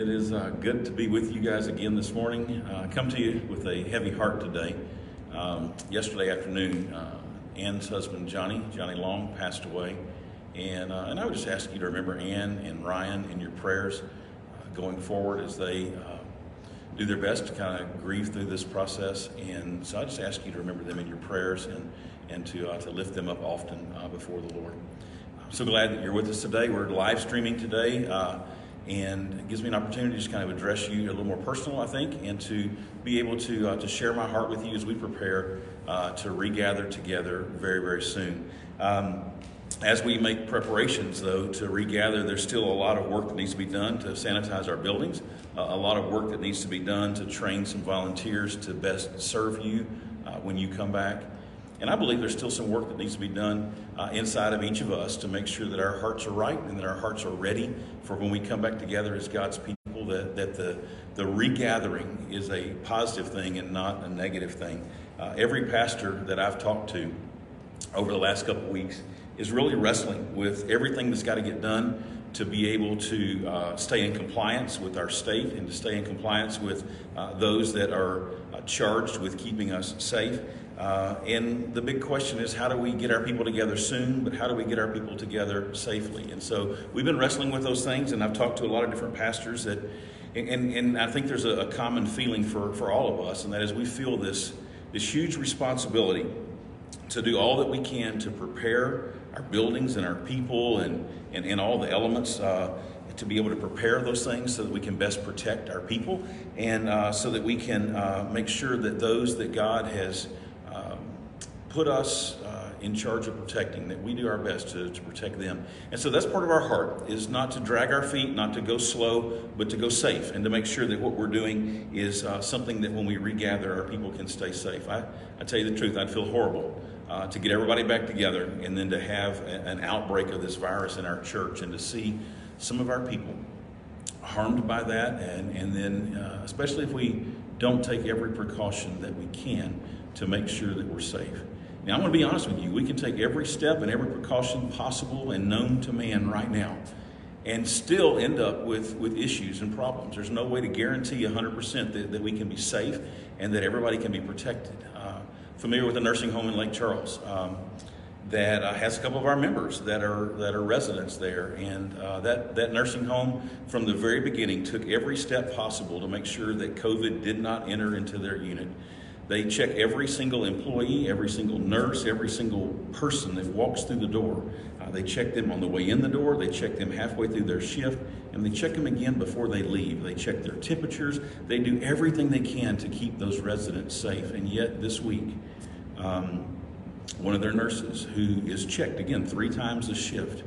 It is uh, good to be with you guys again this morning. Uh, come to you with a heavy heart today. Um, yesterday afternoon, uh, Ann's husband Johnny, Johnny Long, passed away, and uh, and I would just ask you to remember Ann and Ryan in your prayers uh, going forward as they uh, do their best to kind of grieve through this process. And so I just ask you to remember them in your prayers and and to to lift them up often before the Lord. I'm so glad that you're with us today. We're live streaming today and it gives me an opportunity to just kind of address you a little more personal, I think, and to be able to uh, to share my heart with you as we prepare uh, to regather together very, very soon. Um, as we make preparations, though, to regather, there's still a lot of work that needs to be done to sanitize our buildings, uh, a lot of work that needs to be done to train some volunteers to best serve you uh, when you come back. And I believe there's still some work that needs to be done uh, inside of each of us to make sure that our hearts are right and that our hearts are ready for when we come back together as God's people, that, that the, the regathering is a positive thing and not a negative thing. Uh, every pastor that I've talked to over the last couple weeks is really wrestling with everything that's got to get done to be able to uh, stay in compliance with our state and to stay in compliance with uh, those that are uh, charged with keeping us safe. Uh, and the big question is how do we get our people together soon, but how do we get our people together safely? And so we've been wrestling with those things, and I've talked to a lot of different pastors that, and, and I think there's a, common feeling for, for all of us, and that is we feel this, this huge responsibility to do all that we can to prepare our buildings and our people and, and, and all the elements. Uh, to be able to prepare those things so that we can best protect our people and uh, so that we can uh, make sure that those that God has put us uh, in charge of protecting, that we do our best to, to protect them. And so that's part of our heart, is not to drag our feet, not to go slow, but to go safe and to make sure that what we're doing is uh, something that when we regather, our people can stay safe. I, I tell you the truth, I'd feel horrible uh, to get everybody back together and then to have a, an outbreak of this virus in our church and to see some of our people harmed by that, and, and then uh, especially if we don't take every precaution that we can to make sure that we're safe. Now, I'm going to be honest with you. We can take every step and every precaution possible and known to man right now and still end up with, with issues and problems. There's no way to guarantee 100% that, that we can be safe and that everybody can be protected. Uh, familiar with a nursing home in Lake Charles um, that uh, has a couple of our members that are, that are residents there. And uh, that, that nursing home, from the very beginning, took every step possible to make sure that COVID did not enter into their unit they check every single employee, every single nurse, every single person that walks through the door. Uh, they check them on the way in the door, they check them halfway through their shift, and they check them again before they leave. They check their temperatures. They do everything they can to keep those residents safe. And yet, this week, um, one of their nurses, who is checked again three times a shift,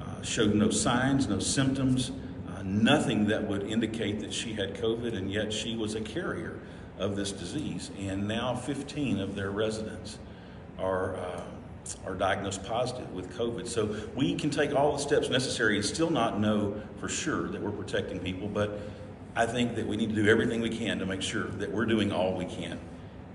uh, showed no signs, no symptoms, uh, nothing that would indicate that she had COVID, and yet she was a carrier of this disease. And now 15 of their residents are, uh, are diagnosed positive with COVID. So we can take all the steps necessary and still not know for sure that we're protecting people, but I think that we need to do everything we can to make sure that we're doing all we can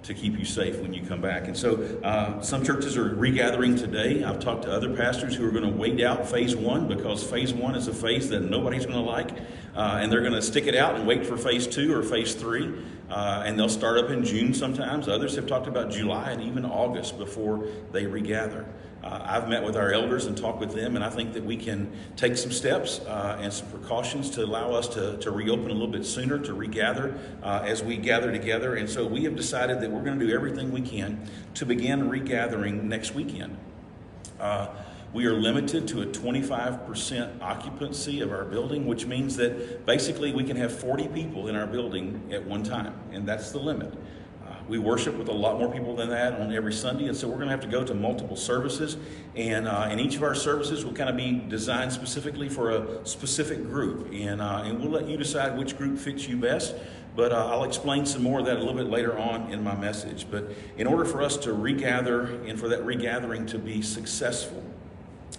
to keep you safe when you come back. And so uh, some churches are regathering today. I've talked to other pastors who are going to wait out phase one because phase one is a phase that nobody's going to like. Uh, and they're going to stick it out and wait for phase two or phase three. Uh, and they'll start up in June sometimes. Others have talked about July and even August before they regather. Uh, I've met with our elders and talked with them, and I think that we can take some steps uh, and some precautions to allow us to, to reopen a little bit sooner, to regather uh, as we gather together. And so we have decided that we're going to do everything we can to begin regathering next weekend. Uh, we are limited to a 25% occupancy of our building, which means that basically we can have 40 people in our building at one time, and that's the limit. Uh, we worship with a lot more people than that on every Sunday, and so we're going to have to go to multiple services. And, uh, and each of our services will kind of be designed specifically for a specific group. And, uh, and we'll let you decide which group fits you best. But uh, I'll explain some more of that a little bit later on in my message. But in order for us to regather and for that regathering to be successful,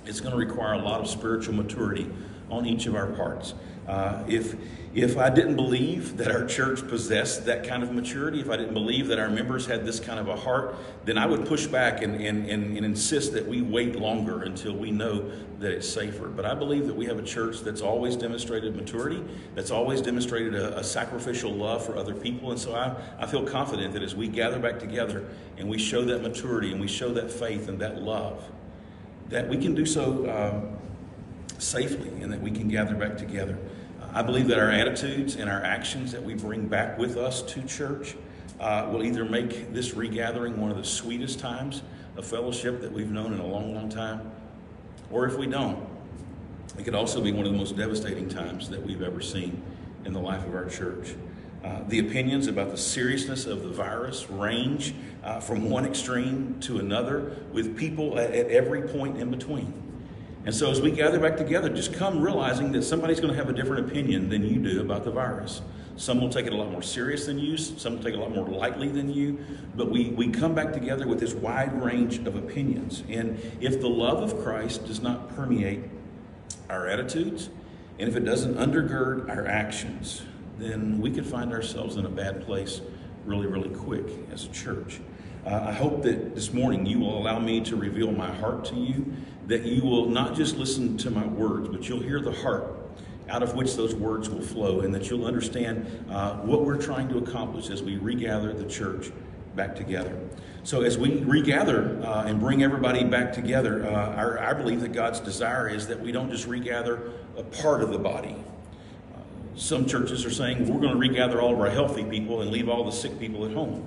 it's going to require a lot of spiritual maturity on each of our parts. Uh, if if I didn't believe that our church possessed that kind of maturity, if I didn't believe that our members had this kind of a heart, then I would push back and, and, and, and, insist that we wait longer until we know that it's safer. But I believe that we have a church that's always demonstrated maturity, that's always demonstrated a, a sacrificial love for other people. And so I, I feel confident that as we gather back together and we show that maturity and we show that faith and that love, that we can do so um, safely and that we can gather back together. I believe that our attitudes and our actions that we bring back with us to church uh, will either make this regathering one of the sweetest times of fellowship that we've known in a long, long time, or if we don't, it could also be one of the most devastating times that we've ever seen in the life of our church. Uh, the opinions about the seriousness of the virus range uh, from one extreme to another, with people at, at every point in between. And so, as we gather back together, just come realizing that somebody's going to have a different opinion than you do about the virus. Some will take it a lot more serious than you, some will take it a lot more lightly than you. But we, we come back together with this wide range of opinions. And if the love of Christ does not permeate our attitudes, and if it doesn't undergird our actions, then we could find ourselves in a bad place really, really quick as a church. Uh, I hope that this morning you will allow me to reveal my heart to you, that you will not just listen to my words, but you'll hear the heart out of which those words will flow, and that you'll understand uh, what we're trying to accomplish as we regather the church back together. So, as we regather uh, and bring everybody back together, uh, our, I believe that God's desire is that we don't just regather a part of the body. Some churches are saying we're going to regather all of our healthy people and leave all the sick people at home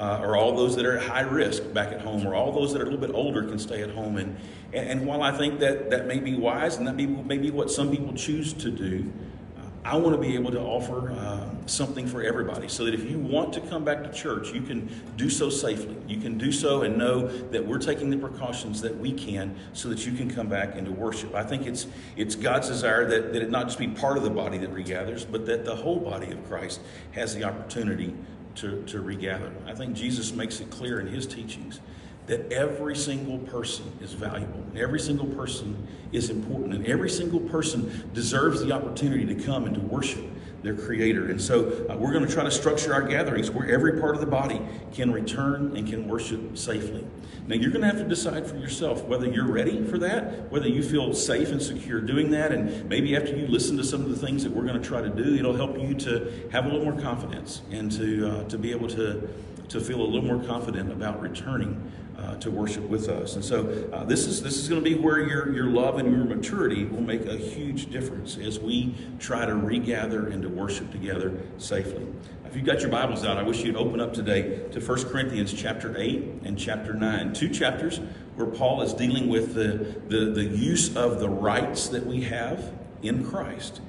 uh, or all those that are at high risk back at home, or all those that are a little bit older can stay at home. And, and, while I think that that may be wise and that may, may be what some people choose to do, I want to be able to offer uh, something for everybody so that if you want to come back to church, you can do so safely. You can do so and know that we're taking the precautions that we can so that you can come back into worship. I think it's, it's God's desire that, that it not just be part of the body that regathers, but that the whole body of Christ has the opportunity to, to regather. I think Jesus makes it clear in his teachings that every single person is valuable. Every single person is important. And every single person deserves the opportunity to come and to worship their Creator. And so uh, we're going to try to structure our gatherings where every part of the body can return and can worship safely. Now, you're going to have to decide for yourself whether you're ready for that, whether you feel safe and secure doing that. And maybe after you listen to some of the things that we're going to try to do, it'll help you to have a little more confidence and to, uh, to be able to, to feel a little more confident about returning uh, to worship with us. And so uh, this is this is going to be where your your love and your maturity will make a huge difference as we try to regather and to worship together safely. If you've got your Bibles out, I wish you'd open up today to 1 Corinthians chapter 8 and chapter 9. Two chapters where Paul is dealing with the, the, the use of the rights that we have in Christ.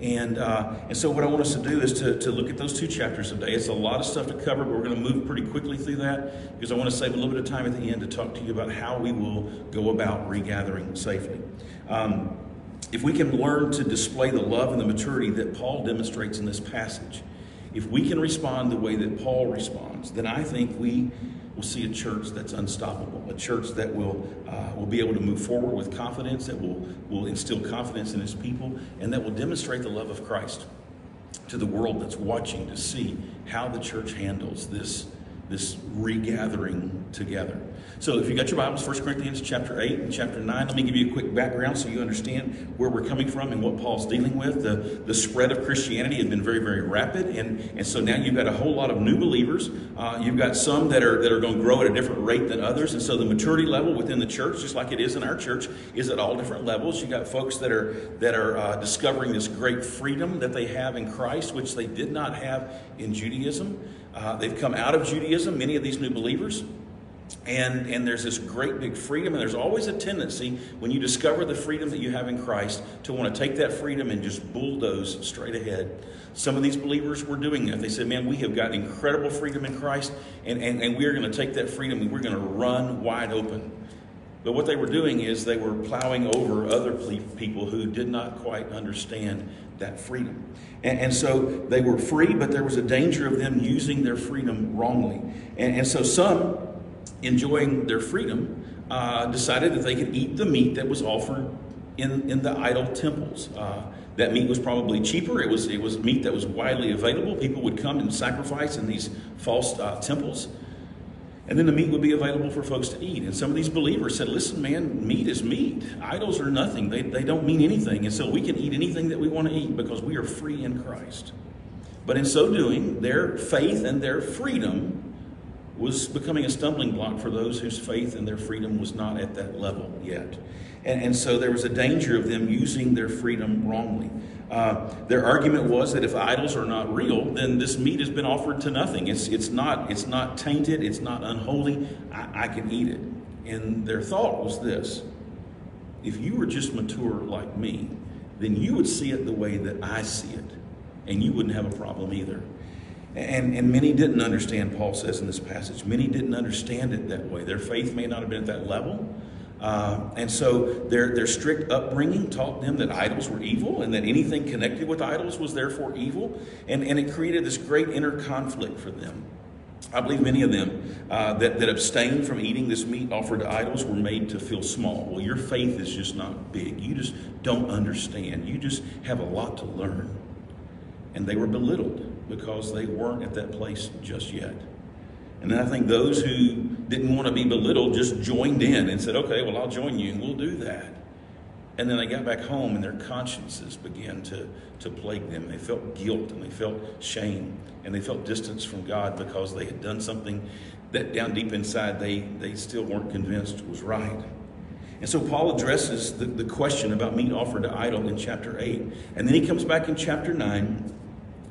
And, uh, and so, what I want us to do is to, to look at those two chapters today. It's a lot of stuff to cover, but we're going to move pretty quickly through that because I want to save a little bit of time at the end to talk to you about how we will go about regathering safely. Um, if we can learn to display the love and the maturity that Paul demonstrates in this passage, if we can respond the way that Paul responds, then I think we will see a church that's unstoppable, a church that will, uh, will be able to move forward with confidence, that will, will instill confidence in its people, and that will demonstrate the love of Christ to the world that's watching to see how the church handles this, this regathering together. So if you got your Bibles, 1 Corinthians chapter 8 and chapter 9, let me give you a quick background so you understand where we're coming from and what Paul's dealing with. The, the spread of Christianity has been very, very rapid, and, and so now you've got a whole lot of new believers. Uh, you've got some that are, that are going to grow at a different rate than others, and so the maturity level within the church, just like it is in our church, is at all different levels. You've got folks that are, that are uh, discovering this great freedom that they have in Christ, which they did not have in Judaism. Uh, they've come out of Judaism, many of these new believers. And, and there's this great big freedom, and there's always a tendency when you discover the freedom that you have in Christ to want to take that freedom and just bulldoze straight ahead. Some of these believers were doing that. They said, Man, we have got incredible freedom in Christ, and, and, and we're going to take that freedom and we're going to run wide open. But what they were doing is they were plowing over other people who did not quite understand that freedom. And, and, so they were free, but there was a danger of them using their freedom wrongly. And, and so some enjoying their freedom, uh, decided that they could eat the meat that was offered in, in the idol temples. Uh, that meat was probably cheaper. It was, it was meat that was widely available. People would come and sacrifice in these false uh, temples. And then the meat would be available for folks to eat. And some of these believers said, listen, man, meat is meat. Idols are nothing. They, they don't mean anything. And so we can eat anything that we want to eat because we are free in Christ. But in so doing, their faith and their freedom was becoming a stumbling block for those whose faith and their freedom was not at that level yet. And, and so there was a danger of them using their freedom wrongly. Uh, their argument was that if idols are not real, then this meat has been offered to nothing. It's, it's, not, it's not tainted, it's not unholy. I, I can eat it. And their thought was this if you were just mature like me, then you would see it the way that I see it, and you wouldn't have a problem either. And, and many didn't understand, Paul says in this passage. Many didn't understand it that way. Their faith may not have been at that level, uh, and so their, their strict upbringing taught them that idols were evil and that anything connected with idols was therefore evil. And, and it created this great inner conflict for them. I believe many of them uh, that, that abstained from eating this meat offered to idols were made to feel small. Well, your faith is just not big. You just don't understand. You just have a lot to learn. And they were belittled because they weren't at that place just yet. And then I think those who didn't want to be belittled just joined in and said, okay, well, I'll join you and we'll do that. And then they got back home and their consciences began to, to plague them. They felt guilt and they felt shame and they felt distance from God because they had done something that down deep inside they, they still weren't convinced was right. And so Paul addresses the, the question about meat offered to idol in chapter 8. And then he comes back in chapter 9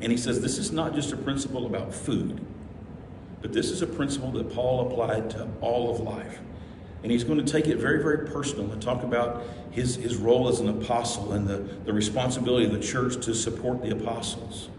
and he says, This is not just a principle about food. But this is a principle that Paul applied to all of life. And he's going to take it very, very personal and talk about his, his role as an apostle and the, the responsibility of the church to support the apostles.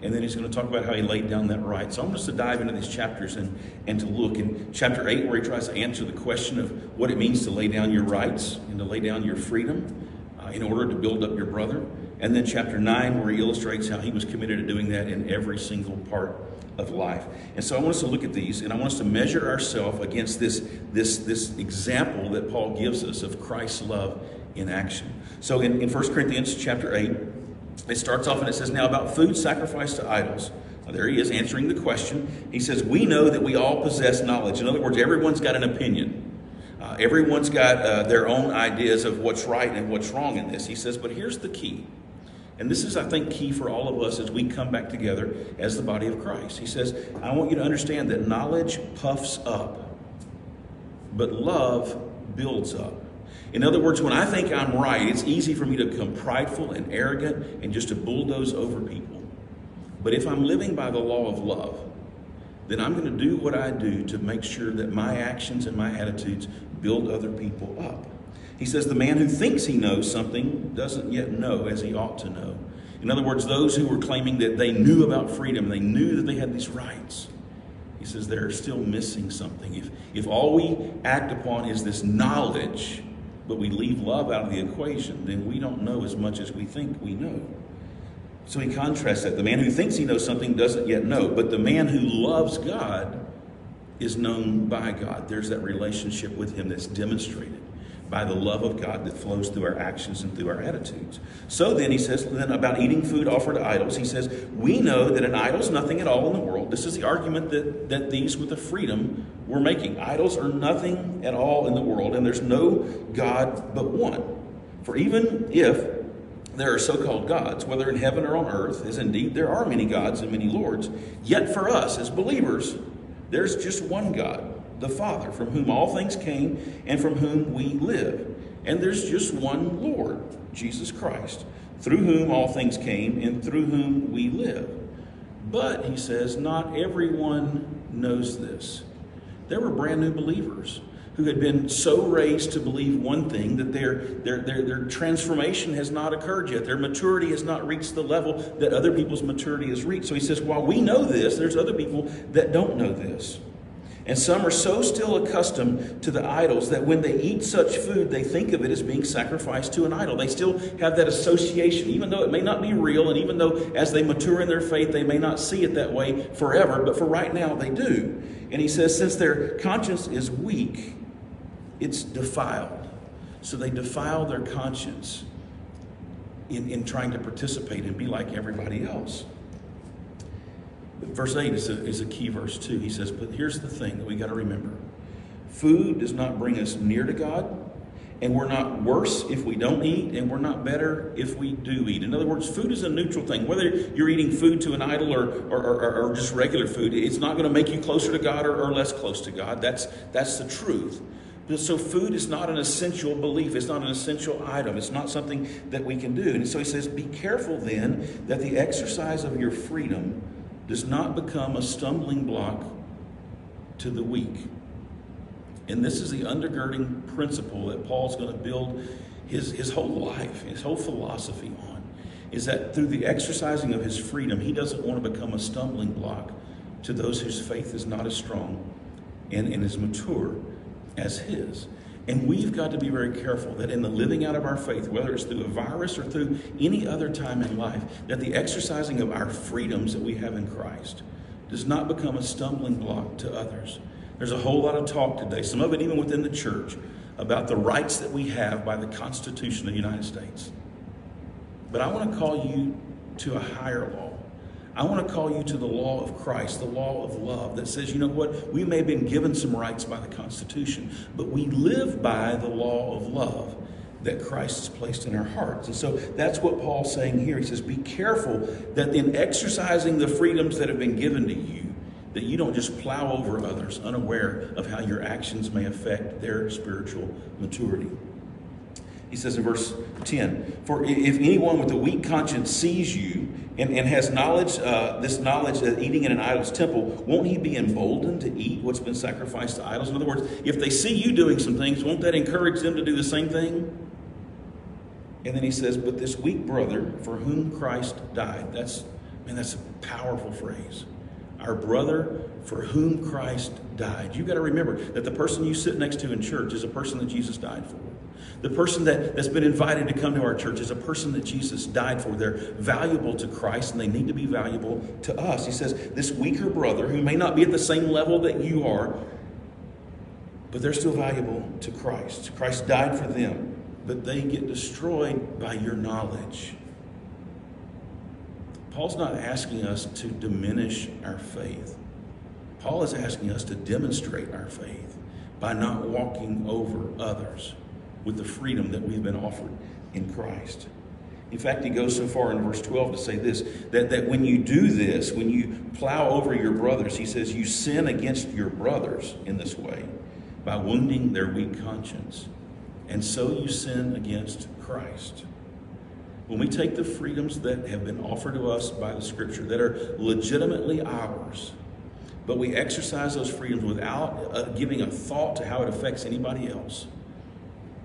And then he's going to talk about how he laid down that right. So I'm just to dive into these chapters and, and to look in chapter 8, where he tries to answer the question of what it means to lay down your rights and to lay down your freedom uh, in order to build up your brother. And then chapter 9, where he illustrates how he was committed to doing that in every single part of life. And so I want us to look at these and I want us to measure ourselves against this, this, this example that Paul gives us of Christ's love in action. So in, in 1 Corinthians chapter 8, it starts off and it says, Now about food sacrificed to idols. Now there he is answering the question. He says, We know that we all possess knowledge. In other words, everyone's got an opinion. Uh, everyone's got uh, their own ideas of what's right and what's wrong in this. He says, But here's the key and this is, I think, key for all of us as we come back together as the body of Christ. He says, I want you to understand that knowledge puffs up, but love builds up. In other words, when I think I'm right, it's easy for me to become prideful and arrogant and just to bulldoze over people. But if I'm living by the law of love, then I'm going to do what I do to make sure that my actions and my attitudes build other people up. He says, The man who thinks he knows something doesn't yet know as he ought to know. In other words, those who were claiming that they knew about freedom, they knew that they had these rights. He says they're still missing something. If, if all we act upon is this knowledge, but we leave love out of the equation, then we don't know as much as we think we know. So he contrasts that. The man who thinks he knows something doesn't yet know, but the man who loves God is known by God. There's that relationship with him that's demonstrated by the love of God that flows through our actions and through our attitudes. So then, he says, then about eating food offered to idols, he says, We know that an idol is nothing at all in the world. This is the argument that, that these with the freedom were making. Idols are nothing at all in the world, and there's no God but one. For even if there are so called gods, whether in heaven or on earth, as indeed there are many gods and many lords, yet for us as believers, there's just one God the Father, from whom all things came and from whom we live. And there's just one Lord, Jesus Christ, through whom all things came and through whom we live. But, he says, not everyone knows this. There were brand new believers who had been so raised to believe one thing that their, their, their, their transformation has not occurred yet. Their maturity has not reached the level that other people's maturity has reached. So he says, while we know this, there's other people that don't know this. And some are so still accustomed to the idols that when they eat such food, they think of it as being sacrificed to an idol. They still have that association, even though it may not be real, and even though as they mature in their faith, they may not see it that way forever, but for right now, they do. And he says, since their conscience is weak, it's defiled. So they defile their conscience. in, in trying to participate and be like everybody else. Verse 8 is a, is a key verse, too. He says, But here's the thing that we got to remember food does not bring us near to God, and we're not worse if we don't eat, and we're not better if we do eat. In other words, food is a neutral thing. Whether you're eating food to an idol or, or, or, or just regular food, it's not going to make you closer to God or, or less close to God. That's, that's the truth. So, food is not an essential belief. It's not an essential item. It's not something that we can do. And so he says, Be careful then that the exercise of your freedom does not become a stumbling block to the weak. And this is the undergirding principle that Paul's going to build his, his whole life, his whole philosophy on. Is that through the exercising of his freedom, he doesn't want to become a stumbling block to those whose faith is not as strong and, and as mature as his. And we've got to be very careful that in the living out of our faith, whether it's through a virus or through any other time in life, that the exercising of our freedoms that we have in Christ does not become a stumbling block to others. There's a whole lot of talk today, some of it even within the church, about the rights that we have by the Constitution of the United States. But I want to call you to a higher law I want to call you to the law of Christ, the law of love that says, you know what, we may have been given some rights by the Constitution, but we live by the law of love that Christ has placed in our hearts. And so that's what Paul's saying here. He says, be careful that in exercising the freedoms that have been given to you, that you don't just plow over others unaware of how your actions may affect their spiritual maturity. He says in verse 10 For if anyone with a weak conscience sees you and, and has knowledge, uh, this knowledge that eating in an idol's temple, won't he be emboldened to eat what's been sacrificed to idols? In other words, if they see you doing some things, won't that encourage them to do the same thing? And then he says, But this weak brother for whom Christ died. That's, man, that's a powerful phrase. Our brother for whom Christ died. You've got to remember that the person you sit next to in church is a person that Jesus died for. The person that, that's been invited to come to our church is a person that Jesus died for. They're valuable to Christ and they need to be valuable to us. He says, This weaker brother, who may not be at the same level that you are, but they're still valuable to Christ. Christ died for them, but they get destroyed by your knowledge. Paul's not asking us to diminish our faith. Paul is asking us to demonstrate our faith by not walking over others with the freedom that we've been offered in Christ. In fact, he goes so far in verse 12 to say this that, that when you do this, when you plow over your brothers, he says, you sin against your brothers in this way by wounding their weak conscience. And so you sin against Christ. When we take the freedoms that have been offered to us by the Scripture, that are legitimately ours, but we exercise those freedoms without uh, giving a thought to how it affects anybody else,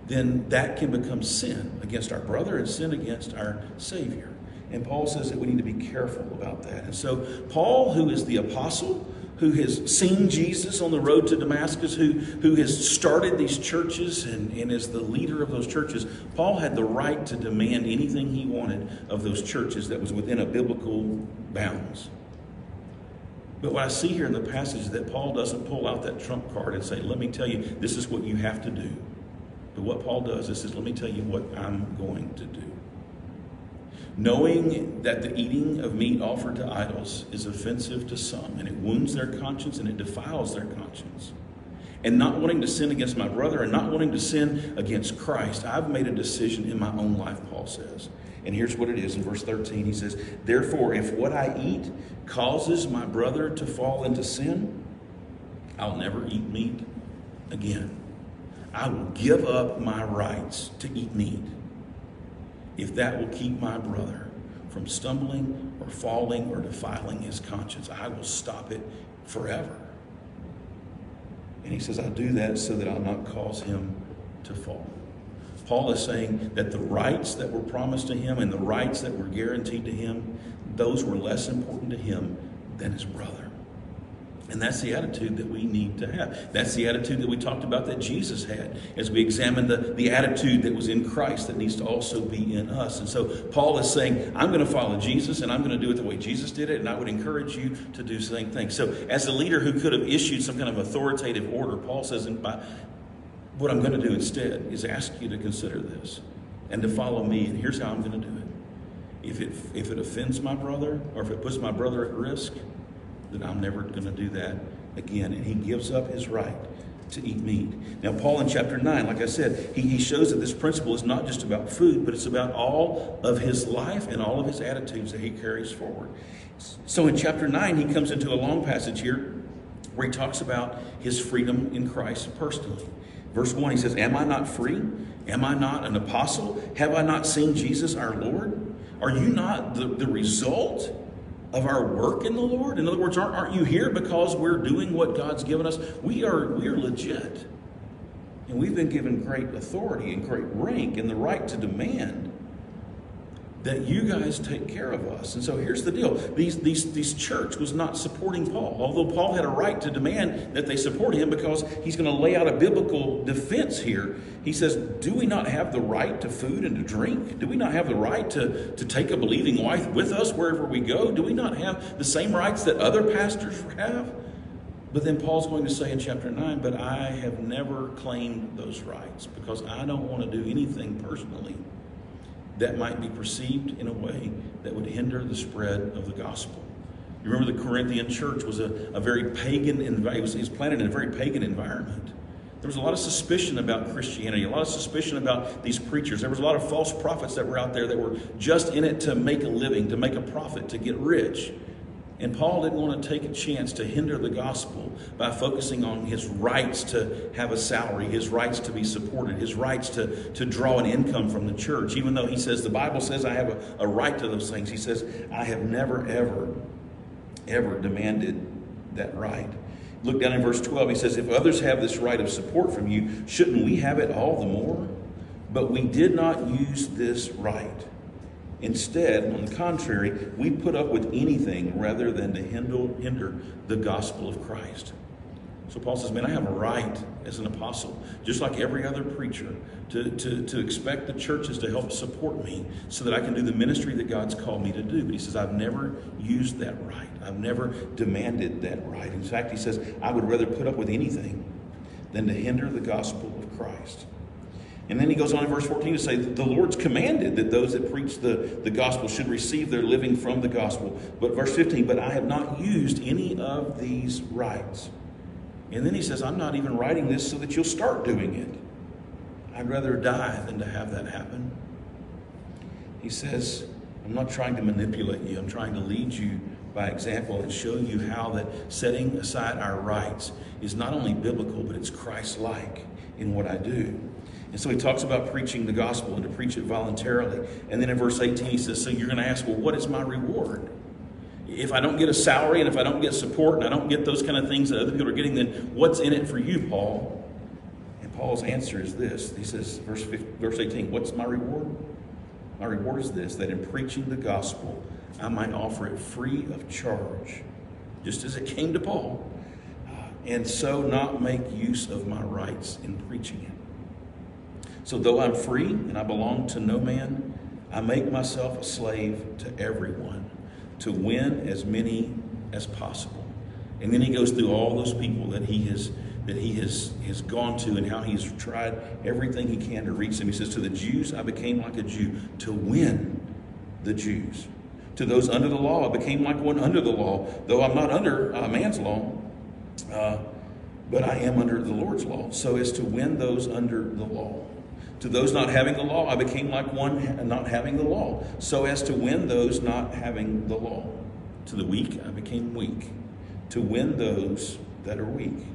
then that can become sin against our brother and sin against our Savior. And Paul says that we need to be careful about that. And so, Paul, who is the apostle, who has seen Jesus on the road to Damascus, who, who has started these churches and, and is the leader of those churches, Paul had the right to demand anything he wanted of those churches that was within a biblical bounds. But what I see here in the passage is that Paul doesn't pull out that trump card and say, Let me tell you, this is what you have to do. But what Paul does is says, let me tell you what I'm going to do. Knowing that the eating of meat offered to idols is offensive to some, and it wounds their conscience and it defiles their conscience. And not wanting to sin against my brother and not wanting to sin against Christ, I've made a decision in my own life, Paul says. And here's what it is in verse 13. He says, Therefore, if what I eat causes my brother to fall into sin, I'll never eat meat again. I will give up my rights to eat meat if that will keep my brother from stumbling or falling or defiling his conscience. I will stop it forever. And he says, I do that so that I'll not cause him to fall. Paul is saying that the rights that were promised to him and the rights that were guaranteed to him, those were less important to him than his brother. And that's the attitude that we need to have. That's the attitude that we talked about that Jesus had as we examine the, the attitude that was in Christ that needs to also be in us. And so Paul is saying, I'm going to follow Jesus and I'm going to do it the way Jesus did it, and I would encourage you to do the same thing. So, as a leader who could have issued some kind of authoritative order, Paul says, and by, what I'm going to do instead is ask you to consider this and to follow me, and here's how I'm going to do it. if it, if it offends my brother or if it puts my brother at risk, then I'm never going to do that again. And he gives up his right to eat meat. Now, Paul in chapter 9, like I said, he, he shows that this principle is not just about food, but it's about all of his life and all of his attitudes that he carries forward. So in chapter 9, he comes into a long passage here where he talks about his freedom in Christ personally. Verse 1, he says, Am I not free? Am I not an apostle? Have I not seen Jesus our Lord? Are you not the, the result of our work in the Lord? In other words, aren't, aren't you here because we're doing what God's given us? We are, we are legit. And we've been given great authority and great rank and the right to demand that you guys take care of us. And so here's the deal. These, these, these church was not supporting Paul, although Paul had a right to demand that they support him because he's going to lay out a biblical defense here. He says, Do we not have the right to food and to drink? Do we not have the right to, to take a believing wife with us wherever we go? Do we not have the same rights that other pastors have? But then Paul's going to say in chapter 9, But I have never claimed those rights because I don't want to do anything personally that might be perceived in a way that would hinder the spread of the gospel. You remember the Corinthian church was a, a very pagan, it was, it was planted in a very pagan environment. There was a lot of suspicion about Christianity, a lot of suspicion about these preachers. There was a lot of false prophets that were out there that were just in it to make a living, to make a profit, to get rich. And Paul didn't want to take a chance to hinder the gospel by focusing on his rights to have a salary, his rights to be supported, his rights to, to draw an income from the church. Even though he says, the Bible says I have a, a right to those things, he says, I have never, ever, ever demanded that right. Look down in verse 12, he says, If others have this right of support from you, shouldn't we have it all the more? But we did not use this right. Instead, on the contrary, we put up with anything rather than to hinder, hinder the gospel of Christ. So Paul says, Man, I have a right as an apostle, just like every other preacher, to, to, to expect the churches to help support me so that I can do the ministry that God's called me to do. But he says, I've never used that right. I've never demanded that right. In fact, he says, I would rather put up with anything than to hinder the gospel of Christ. And then he goes on in verse 14 to say the Lord's commanded that those that preach the, the gospel should receive their living from the gospel. But verse 15, but I have not used any of these rights. And then he says, I'm not even writing this so that you'll start doing it. I'd rather die than to have that happen. He says, I'm not trying to manipulate you, I'm trying to lead you by example and show you how that setting aside our rights is not only biblical, but it's Christ like in what I do. And so he talks about preaching the gospel and to preach it voluntarily. And then in verse 18, he says, So you're going to ask, well, what is my reward? If I don't get a salary and if I don't get support and I don't get those kind of things that other people are getting, then what's in it for you, Paul? And Paul's answer is this. He says, verse, 15, verse 18, What's my reward? My reward is this that in preaching the gospel, I might offer it free of charge, just as it came to Paul, uh, and so not make use of my rights in preaching it. So, though I'm free and I belong to no man, I make myself a slave to everyone to win as many as possible. And then he goes through all those people that he has that he has, has gone to and how he's tried everything he can to reach them. He says, To the Jews, I became like a Jew to win the Jews. To those under the law, I became like one under the law, though I'm not under uh, man's law, uh, but I am under the Lord's law, so as to win those under the law. To those not having the law, I became like one not having the law, so as to win those not having the law. To the weak, I became weak, to win those that are weak.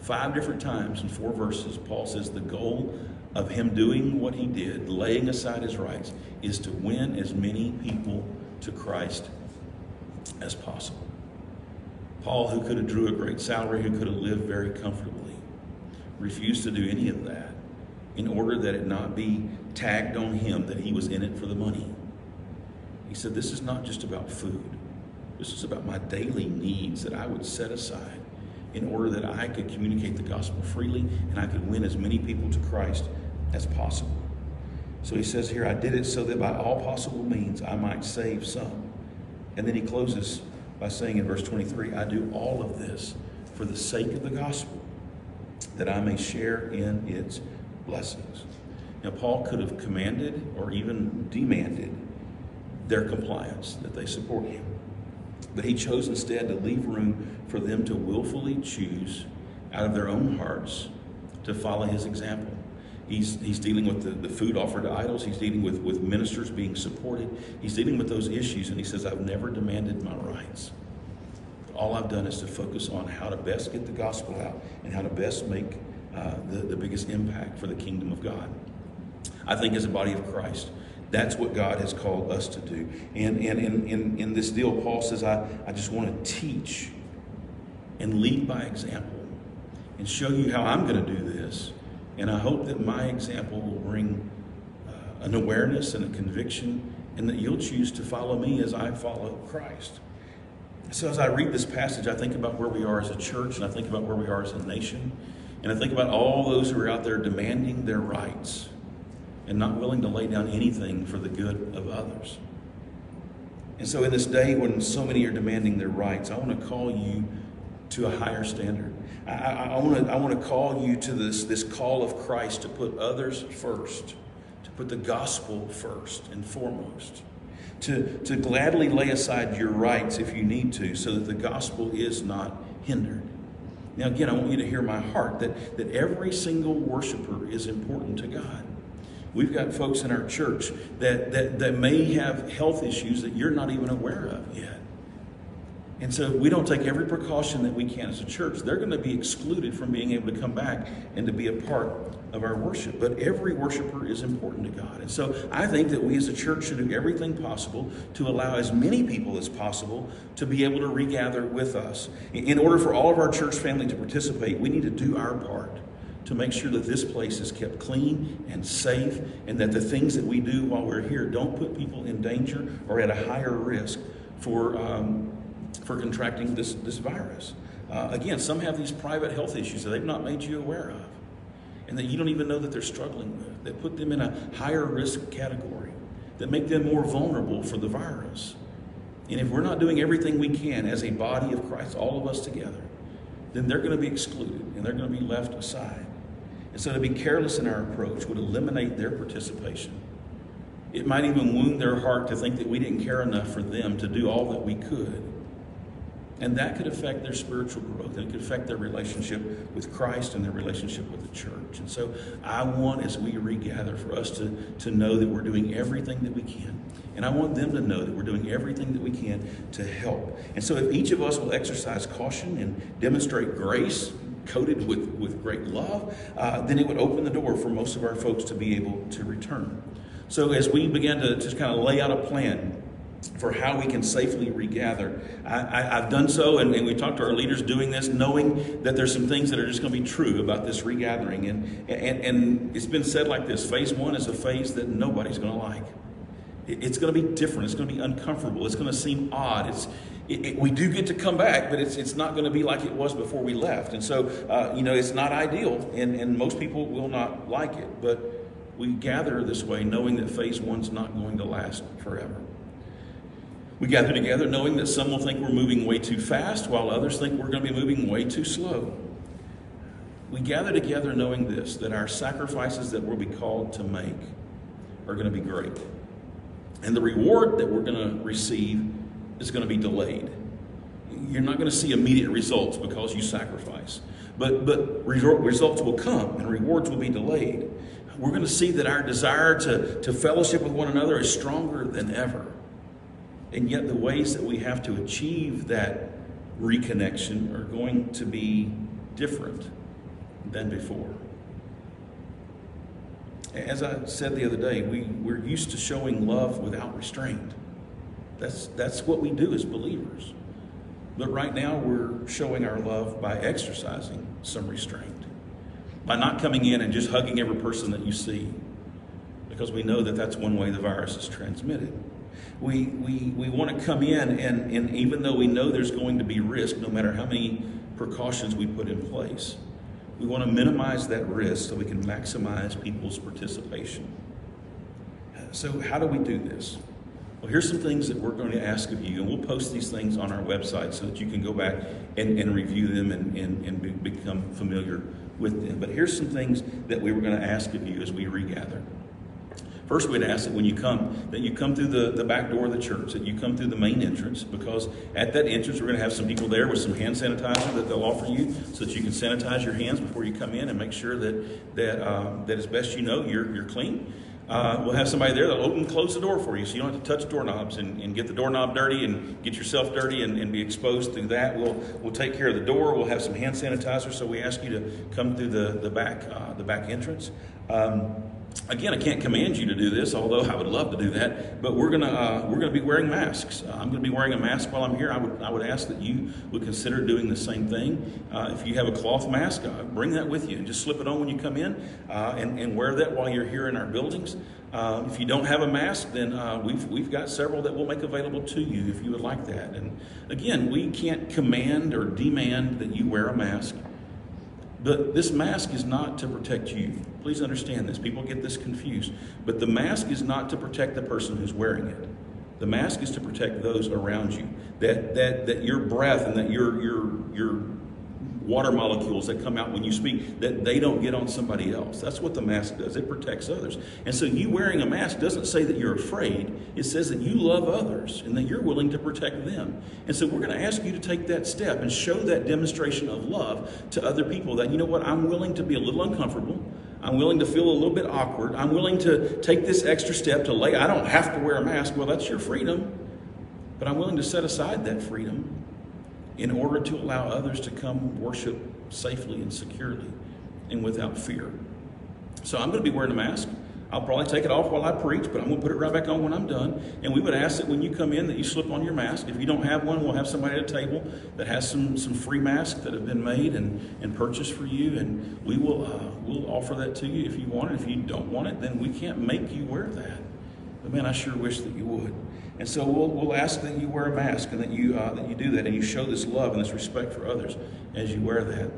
Five different times in four verses, Paul says the goal of him doing what he did, laying aside his rights, is to win as many people to Christ as possible. Paul, who could have drew a great salary, who could have lived very comfortably, refused to do any of that in order that it not be tagged on him that he was in it for the money. He said, This is not just about food. This is about my daily needs that I would set aside in order that I could communicate the gospel freely and I could win as many people to Christ as possible. So he says here, I did it so that by all possible means I might save some. And then he closes by saying in verse 23, I do all of this for the sake of the gospel, that I may share in its blessings. Now, Paul could have commanded or even demanded their compliance, that they support him. But he chose instead to leave room for them to willfully choose out of their own hearts to follow his example. He's, he's dealing with the, the food offered to idols. He's dealing with, with ministers being supported. He's dealing with those issues, and he says, I've never demanded my rights. All I've done is to focus on how to best get the gospel out and how to best make uh, the, the biggest impact for the kingdom of God. I think as a body of Christ, that's what God has called us to do. And, and in, in, in this deal, Paul says, I, I just want to teach and lead by example and show you how I'm going to do this. And I hope that my example will bring uh, an awareness and a conviction, and that you'll choose to follow me as I follow Christ. So, as I read this passage, I think about where we are as a church, and I think about where we are as a nation, and I think about all those who are out there demanding their rights and not willing to lay down anything for the good of others. And so, in this day when so many are demanding their rights, I want to call you to a higher standard. I, I, I, want to, I want to call you to this, this call of Christ to put others first, to put the gospel first and foremost, to, to gladly lay aside your rights if you need to, so that the gospel is not hindered. Now, again, I want you to hear my heart that, that every single worshiper is important to God. We've got folks in our church that, that, that may have health issues that you're not even aware of yet. And so if we don't take every precaution that we can as a church. They're going to be excluded from being able to come back and to be a part of our worship. But every worshiper is important to God. And so I think that we as a church should do everything possible to allow as many people as possible to be able to regather with us. In order for all of our church family to participate, we need to do our part to make sure that this place is kept clean and safe and that the things that we do while we're here don't put people in danger or at a higher risk for. Um, for contracting this, this virus. Uh, again, some have these private health issues that they've not made you aware of and that you don't even know that they're struggling with, that put them in a higher risk category, that make them more vulnerable for the virus. And if we're not doing everything we can as a body of Christ, all of us together, then they're going to be excluded and they're going to be left aside. And so to be careless in our approach would eliminate their participation. It might even wound their heart to think that we didn't care enough for them to do all that we could. And that could affect their spiritual growth. It could affect their relationship with Christ and their relationship with the church. And so I want, as we regather, for us to, to know that we're doing everything that we can. And I want them to know that we're doing everything that we can to help. And so if each of us will exercise caution and demonstrate grace, coated with, with great love, uh, then it would open the door for most of our folks to be able to return. So as we began to, to kind of lay out a plan, for how we can safely regather. I, have done so, and, and, we talked to our leaders doing this, knowing that there's some things that are just going to be true about this regathering. And, and, and it's been said like this phase one is a phase that nobody's going to like. It, it's going to be different, it's going to be uncomfortable, it's going to seem odd. It's, it, it, we do get to come back, but it's, it's not going to be like it was before we left. And so, uh, you know, it's not ideal, and, and most people will not like it. But we gather this way knowing that phase one's not going to last forever. We gather together knowing that some will think we're moving way too fast, while others think we're going to be moving way too slow. We gather together knowing this that our sacrifices that we'll be called to make are going to be great. And the reward that we're going to receive is going to be delayed. You're not going to see immediate results because you sacrifice, but, but results will come and rewards will be delayed. We're going to see that our desire to, to fellowship with one another is stronger than ever. And yet, the ways that we have to achieve that reconnection are going to be different than before. As I said the other day, we, we're used to showing love without restraint. That's, that's what we do as believers. But right now, we're showing our love by exercising some restraint, by not coming in and just hugging every person that you see, because we know that that's one way the virus is transmitted we, we, we want to come in, and, and even though we know there's going to be risk, no matter how many precautions we put in place, we want to minimize that risk so we can maximize people's participation. So, how do we do this? Well, here's some things that we're going to ask of you, and we'll post these things on our website so that you can go back and, and review them and, and, and be, become familiar with them. But here's some things that we were going to ask of you as we regather. First, we'd ask that when you come, that you come through the, the back door of the church, that you come through the main entrance, because at that entrance, we're going to have some people there with some hand sanitizer that they'll offer you so that you can sanitize your hands before you come in and make sure that, that, uh, that as best you know, you're, you're clean. Uh, we'll have somebody there that'll open and close the door for you so you don't have to touch doorknobs and, and get the doorknob dirty and get yourself dirty and, and, be exposed through that. We'll, we'll take care of the door. We'll have some hand sanitizer, so we ask you to come through the, the, back, uh, the back entrance. Um, again, I can't command you to do this, although I would love to do that. But we're gonna uh, we're gonna be wearing masks. Uh, I'm gonna be wearing a mask while I'm here. I would I would ask that you would consider doing the same thing. Uh, if you have a cloth mask, uh, bring that with you and just slip it on when you come in, uh, and and wear that while you're here in our buildings. If you don't have a mask, then we've we've got several that we'll make available to you if you would like that. And again, we can't command or demand that you wear a mask. But this mask is not to protect you. Please understand this. People get this confused. But the mask is not to protect the person who's wearing it. The mask is to protect those around you. That that that your breath and that your your your water molecules that come out when you speak, that they don't get on somebody else. That's what the mask does. It protects others. And so you wearing a mask doesn't say that you're afraid. It says that you love others and that you're willing to protect them. And so we're going to ask you to take that step and show that demonstration of love to other people that, you know what, I'm willing to be a little uncomfortable. I'm willing to feel a little bit awkward. I'm willing to take this extra step to lay, I don't have to wear a mask. Well, that's your freedom. But I'm willing to set aside that freedom in order to allow others to come worship safely and securely and without fear. So I'm going to be wearing a mask. I'll probably take it off while I preach, but I'm going to put it right back on when I'm done. And we would ask that when you come in that you slip on your mask. If you don't have one, we'll have somebody at a table that has some, some free masks that have been made and, and purchased for you. And we will uh, we'll offer that to you if you want it. If you don't want it, then we can't make you wear that. But man, I sure wish that you would. And so we'll, we'll ask that you wear a mask and that you, uh, that you do that and you show this love and this respect for others as you wear that.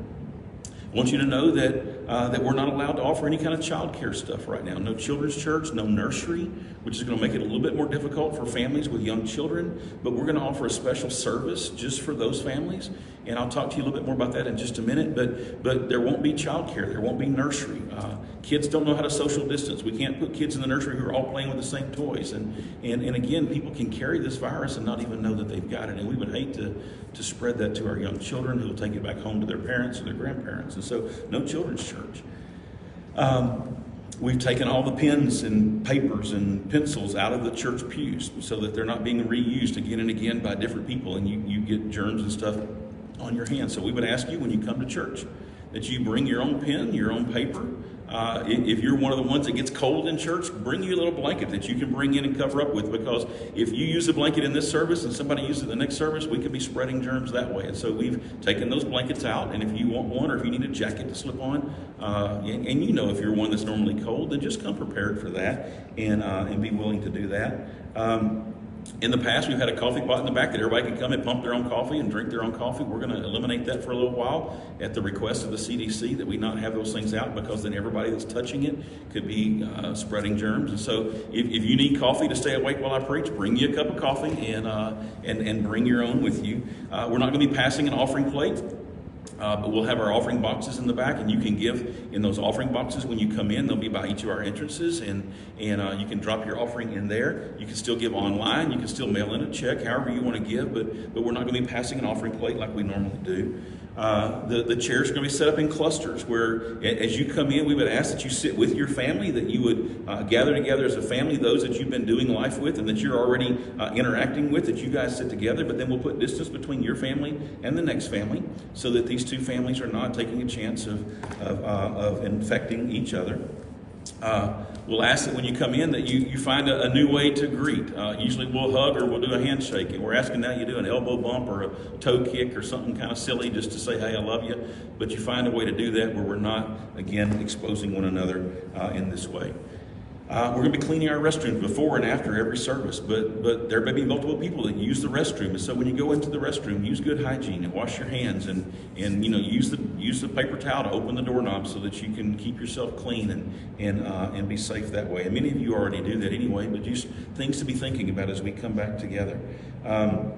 I want you to know that, uh, that we're not allowed to offer any kind of child care stuff right now. No children's church, no nursery, which is going to make it a little bit more difficult for families with young children. But we're going to offer a special service just for those families. And I'll talk to you a little bit more about that in just a minute. But, but there won't be child care, there won't be nursery. Uh, kids don't know how to social distance. We can't put kids in the nursery who are all playing with the same toys. And, and, and again, people can carry this virus and not even know that they've got it. And we would hate to, to spread that to our young children who will take it back home to their parents or their grandparents. And so, no children's church. Um, we've taken all the pens and papers and pencils out of the church pews so that they're not being reused again and again by different people, and you, you get germs and stuff on your hands. So we would ask you when you come to church that you bring your own pen, your own paper, uh, if you're one of the ones that gets cold in church, bring you a little blanket that you can bring in and cover up with because if you use a blanket in this service and somebody uses it the next service, we could be spreading germs that way. And so we've taken those blankets out. And if you want one or if you need a jacket to slip on, uh, and, and, you know if you're one that's normally cold, then just come prepared for that and, uh, and be willing to do that. Um, in the past, we've had a coffee pot in the back that everybody can come and pump their own coffee and drink their own coffee. We're going to eliminate that for a little while at the request of the CDC that we not have those things out because then everybody that's touching it could be uh, spreading germs. And so, if, if you need coffee to stay awake while I preach, bring you a cup of coffee and uh, and and bring your own with you. Uh, we're not going to be passing an offering plate. Uh, but we'll have our offering boxes in the back, and you can give in those offering boxes when you come in. They'll be by each of our entrances, and and uh, you can drop your offering in there. You can still give online. You can still mail in a check, however you want to give. But but we're not going to be passing an offering plate like we normally do. Uh, the, the chairs are going to be set up in clusters where, as you come in, we would ask that you sit with your family, that you would uh, gather together as a family, those that you've been doing life with and that you're already uh, interacting with, that you guys sit together. But then we'll put distance between your family and the next family so that these two families are not taking a chance of, of, uh, of infecting each other. Uh, we'll ask that when you come in that you, you find a, a new way to greet. Uh, usually we'll hug or we'll do a handshake. And we're asking that you do an elbow bump or a toe kick or something kind of silly just to say, hey, I love you. But you find a way to do that where we're not, again, exposing one another uh, in this way. Uh, we're going to be cleaning our restrooms before and after every service, but but there may be multiple people that use the restroom, and so when you go into the restroom, use good hygiene and wash your hands, and and you know use the use the paper towel to open the doorknob so that you can keep yourself clean and and uh, and be safe that way. And many of you already do that anyway, but just things to be thinking about as we come back together. Um,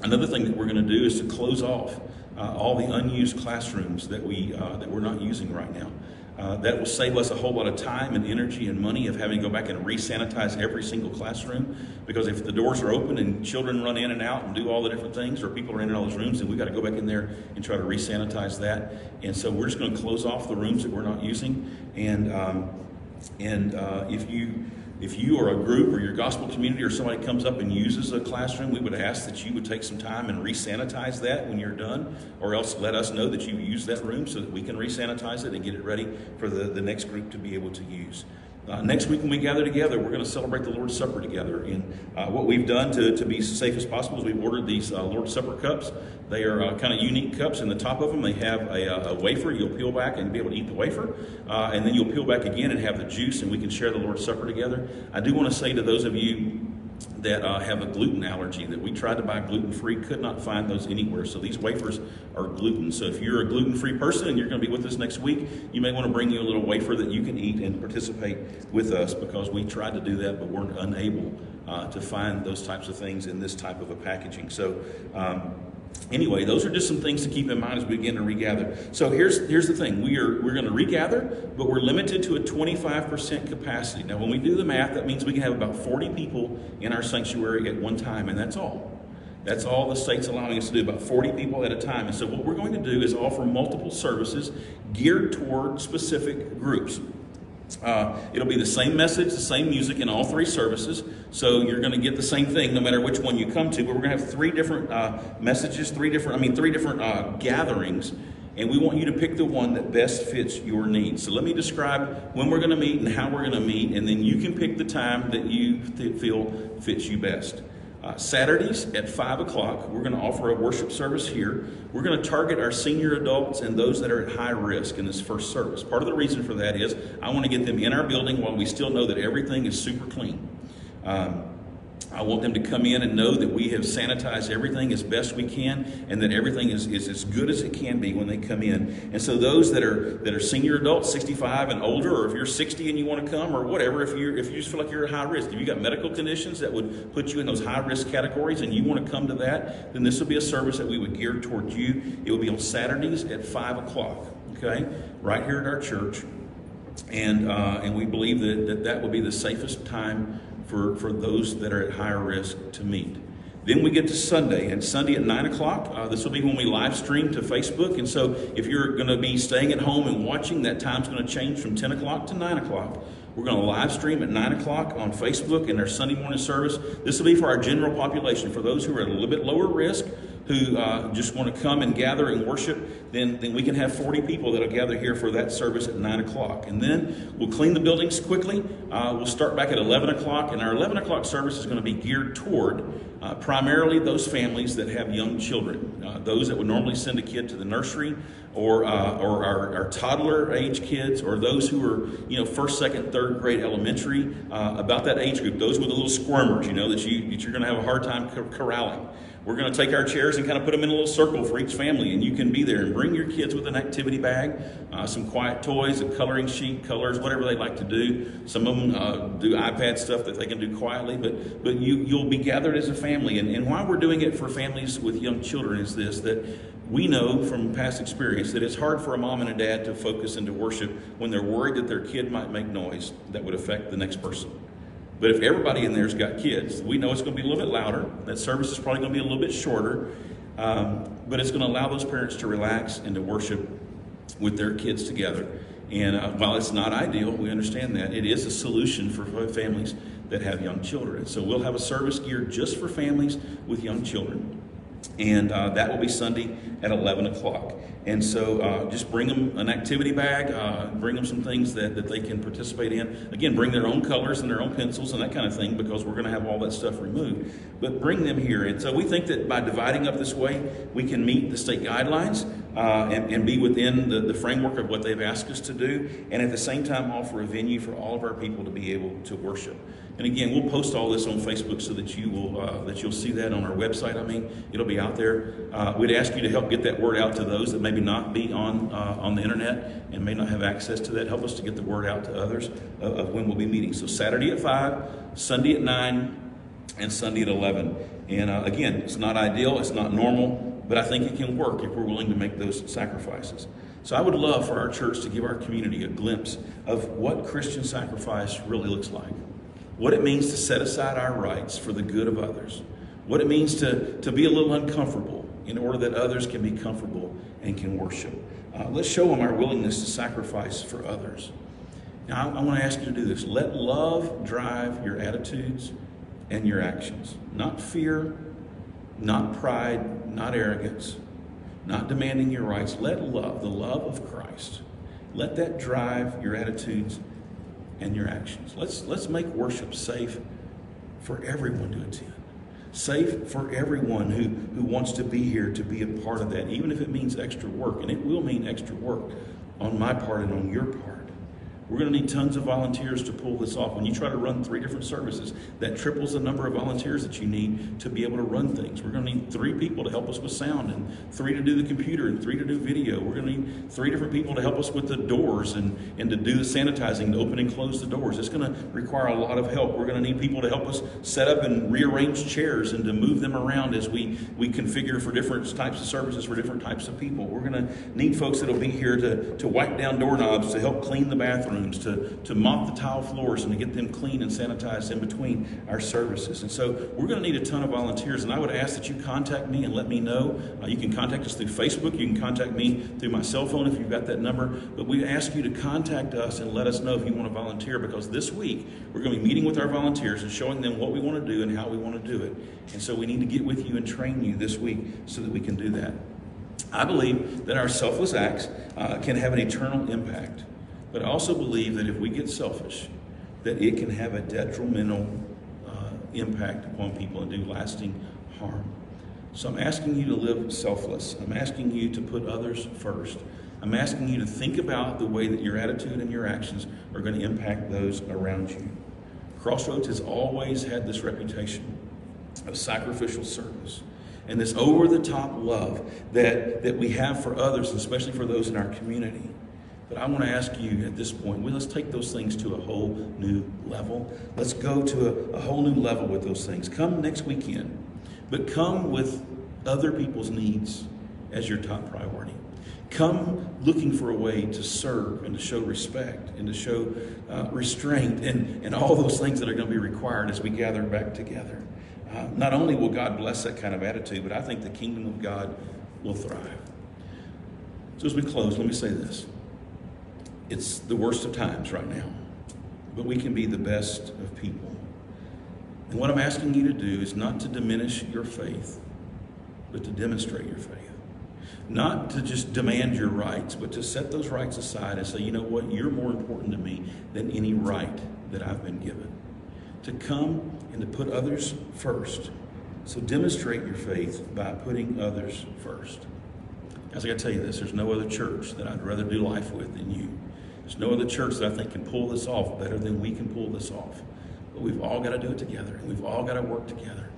another thing that we're going to do is to close off uh, all the unused classrooms that we uh, that we're not using right now. Uh, that will save us a whole lot of time and energy and money of having to go back and re-sanitize every single classroom. Because if the doors are open and children run in and out and do all the different things, or people are in all those rooms, then we've got to go back in there and try to re-sanitize that. And so we're just going to close off the rooms that we're not using. And um, and uh, if you if you or a group or your gospel community or somebody comes up and uses a classroom, we would ask that you would take some time and re-sanitize that when you're done, or else let us know that you used that room so that we can re-sanitize it and get it ready for the, the next group to be able to use. Uh, next week, when we gather together, we're going to celebrate the Lord's Supper together. And uh, what we've done to, to be as safe as possible is we've ordered these uh, Lord's Supper cups. They are uh, kind of unique cups. In the top of them, they have a, a, wafer. You'll peel back and be able to eat the wafer. Uh, and then you'll peel back again and have the juice, and we can share the Lord's Supper together. I do want to say to those of you that uh, have a gluten allergy that we tried to buy gluten free, could not find those anywhere. So these wafers are gluten. So if you're a gluten free person and you're going to be with us next week, you may want to bring you a little wafer that you can eat and participate with us because we tried to do that but weren't unable uh, to find those types of things in this type of a packaging. So um, anyway, those are just some things to keep in mind as we begin to regather. So here's here's the thing: we are we're going to regather, but we're limited to a 25% capacity. Now, when we do the math, that means we can have about 40 people in our sanctuary at one time, and that's all. That's all the state's allowing us to do, about 40 people at a time. And so, what we're going to do is offer multiple services geared toward specific groups. Uh, it'll be the same message, the same music in all three services. So you're going to get the same thing no matter which one you come to. But we're going to have three different uh, messages, three different, I mean, three different uh, gatherings. And we want you to pick the one that best fits your needs. So let me describe when we're going to meet and how we're going to meet, and then you can pick the time that you th- feel fits you best. Uh, Saturdays at 5 o'clock, we're going to offer a worship service here. We're going to target our senior adults and those that are at high risk in this first service. Part of the reason for that is I want to get them in our building while we still know that everything is super clean. Um, I want them to come in and know that we have sanitized everything as best we can and that everything is, is as good as it can be when they come in. And so those that are that are senior adults, 65 and older, or if you're 60 and you want to come, or whatever, if you if you just feel like you're at high risk, if you got medical conditions that would put you in those high risk categories and you want to come to that, then this will be a service that we would gear towards you. It will be on Saturdays at 5 o'clock, okay? Right here at our church. And, uh, and we believe that, that that will be the safest time for, for those that are at higher risk to meet. Then we get to Sunday, and Sunday at 9 o'clock, uh, this will be when we live stream to Facebook. And so if you're going to be staying at home and watching, that time's going to change from 10 o'clock to 9 o'clock. We're going to live stream at 9 o'clock on Facebook in our Sunday morning service. This will be for our general population, for those who are at a little bit lower risk, who uh, just want to come and gather and worship, then, then we can have 40 people that'll gather here for that service at 9 o'clock. And then we'll clean the buildings quickly. Uh, we'll start back at 11 o'clock, and our 11 o'clock service is going to be geared toward uh, primarily those families that have young children, uh, those that would normally send a kid to the nursery or, uh, or our, our, toddler age kids, or those who are, you know, first, second, third grade elementary, uh, about that age group, those with the little squirmers, you know, that, you, that you're going to have a hard time corralling. We're going to take our chairs and kind of put them in a little circle for each family, and you can be there and bring your kids with an activity bag, uh, some quiet toys, a coloring sheet, colors, whatever they like to do. Some of them uh, do iPad stuff that they can do quietly, but but you you'll be gathered as a family. And, and why we're doing it for families with young children is this that we know from past experience that it's hard for a mom and a dad to focus into worship when they're worried that their kid might make noise that would affect the next person. But if everybody in there's got kids, we know it's going to be a little bit louder. That service is probably going to be a little bit shorter, um, but it's going to allow those parents to relax and to worship with their kids together. And uh, while it's not ideal, we understand that it is a solution for families that have young children. So we'll have a service geared just for families with young children and uh, that will be Sunday at 11 o'clock. And so uh, just bring them an activity bag, uh, bring them some things that, that they can participate in. Again, bring their own colors and their own pencils and that kind of thing because we're going to have all that stuff removed. But bring them here. And so we think that by dividing up this way, we can meet the state guidelines uh, and, and, be within the, the framework of what they've asked us to do, and at the same time offer a venue for all of our people to be able to worship. And again, we'll post all this on Facebook so that you will uh, that you'll see that on our website. I mean, it'll be out there. Uh, we'd ask you to help get that word out to those that maybe not be on uh, on the internet and may not have access to that. Help us to get the word out to others of, of when we'll be meeting. So Saturday at five, Sunday at nine, and Sunday at eleven. And uh, again, it's not ideal, it's not normal, but I think it can work if we're willing to make those sacrifices. So I would love for our church to give our community a glimpse of what Christian sacrifice really looks like, what it means to set aside our rights for the good of others, what it means to, to be a little uncomfortable in order that others can be comfortable and can worship. Uh, let's show them our willingness to sacrifice for others. Now, I, I want to ask you to do this. Let love drive your attitudes and your actions, not fear, not pride, not arrogance, not demanding your rights. Let love, the love of Christ, let that drive your attitudes and your actions. Let's, let's make worship safe for everyone to attend. Safe for everyone who, who wants to be here to be a part of that, even if it means extra work. And it will mean extra work on my part and on your part. We're going to need tons of volunteers to pull this off. When you try to run three different services, that triples the number of volunteers that you need to be able to run things. We're going to need three people to help us with sound, and three to do the computer, and three to do video. We're going to need three different people to help us with the doors and, and to do the sanitizing, to open and close the doors. It's going to require a lot of help. We're going to need people to help us set up and rearrange chairs and to move them around as we, we configure for different types of services for different types of people. We're going to need folks that will be here to, to wipe down doorknobs, to help clean the bathroom rooms, to, to mop the tile floors and to get them clean and sanitized in between our services. And so we're going to need a ton of volunteers. And I would ask that you contact me and let me know. Uh, you can contact us through Facebook. You can contact me through my cell phone if you've got that number. But we ask you to contact us and let us know if you want to volunteer because this week we're going to be meeting with our volunteers and showing them what we want to do and how we want to do it. And so we need to get with you and train you this week so that we can do that. I believe that our selfless acts uh, can have an eternal impact. But I also believe that if we get selfish, that it can have a detrimental uh, impact upon people and do lasting harm. So I'm asking you to live selfless. I'm asking you to put others first. I'm asking you to think about the way that your attitude and your actions are going to impact those around you. Crossroads has always had this reputation of sacrificial service and this over the top love that, that we have for others, especially for those in our community. But I want to ask you at this point, well, let's take those things to a whole new level. Let's go to a, a whole new level with those things. Come next weekend, but come with other people's needs as your top priority. Come looking for a way to serve and to show respect and to show uh, restraint and, and all those things that are going to be required as we gather back together. Uh, not only will God bless that kind of attitude, but I think the kingdom of God will thrive. So as we close, let me say this. It's the worst of times right now, but we can be the best of people. And what I'm asking you to do is not to diminish your faith, but to demonstrate your faith. Not to just demand your rights, but to set those rights aside and say, you know what, you're more important to me than any right that I've been given. To come and to put others first. So demonstrate your faith by putting others first. Guys, I got to tell you this there's no other church that I'd rather do life with than you. There's no other church that I think can pull this off better than we can pull this off. But we've all got to do it together, and we've all got to work together.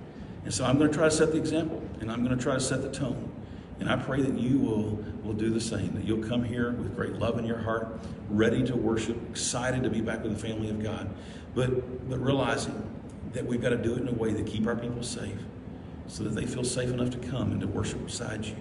And so I'm going to try to set the example, and I'm going to try to set the tone. And I pray that you will, will do the same, that you'll come here with great love in your heart, ready to worship, excited to be back with the family of God, but, but realizing that we've got to do it in a way that keep our people safe so that they feel safe enough to come and to worship beside you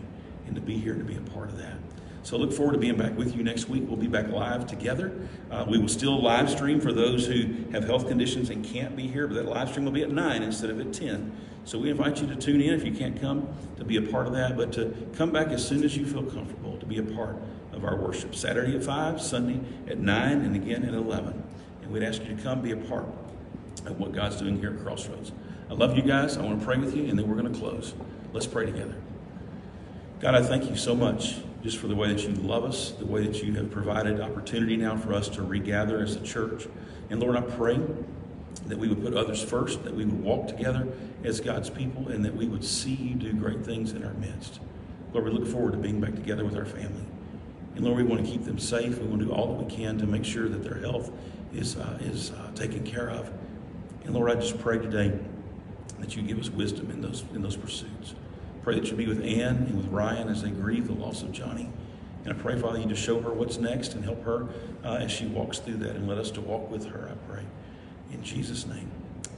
and to be here and to be a part of that. So look forward to being back with you next week. We'll be back live together. Uh, we will still live stream for those who have health conditions and can't be here, but that live stream will be at 9 instead of at 10. So we invite you to tune in if you can't come to be a part of that, but to come back as soon as you feel comfortable to be a part of our worship. Saturday at 5, Sunday at 9, and again at 11. And we'd ask you to come be a part of what God's doing here at Crossroads. I love you guys. I want to pray with you, and then we're going to close. Let's pray together. God, I thank you so much just for the way that you love us, the way that you have provided opportunity now for us to regather as a church. And Lord, I pray that we would put others first, that we would walk together as God's people, and that we would see you do great things in our midst. Lord, we look forward to being back together with our family. And Lord, we want to keep them safe. We want to do all that we can to make sure that their health is, uh, is uh, taken care of. And Lord, I just pray today that you give us wisdom in those, in those pursuits. Pray that you be with Ann and with Ryan as they grieve the loss of Johnny. And I pray, Father, you to show her what's next and help her uh, as she walks through that and let us to walk with her, I pray. In Jesus' name,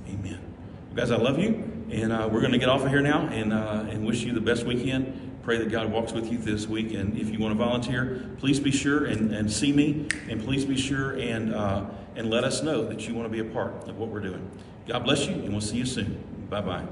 amen. Well, guys, I love you. And uh, we're going to get off of here now and, uh, and wish you the best weekend pray that God walks with you this week. And if you want to volunteer, please be sure and, and see me, and please be sure and, uh, and let us know that you want to be a part of what we're doing. God bless you, and we'll see you soon. Bye bye.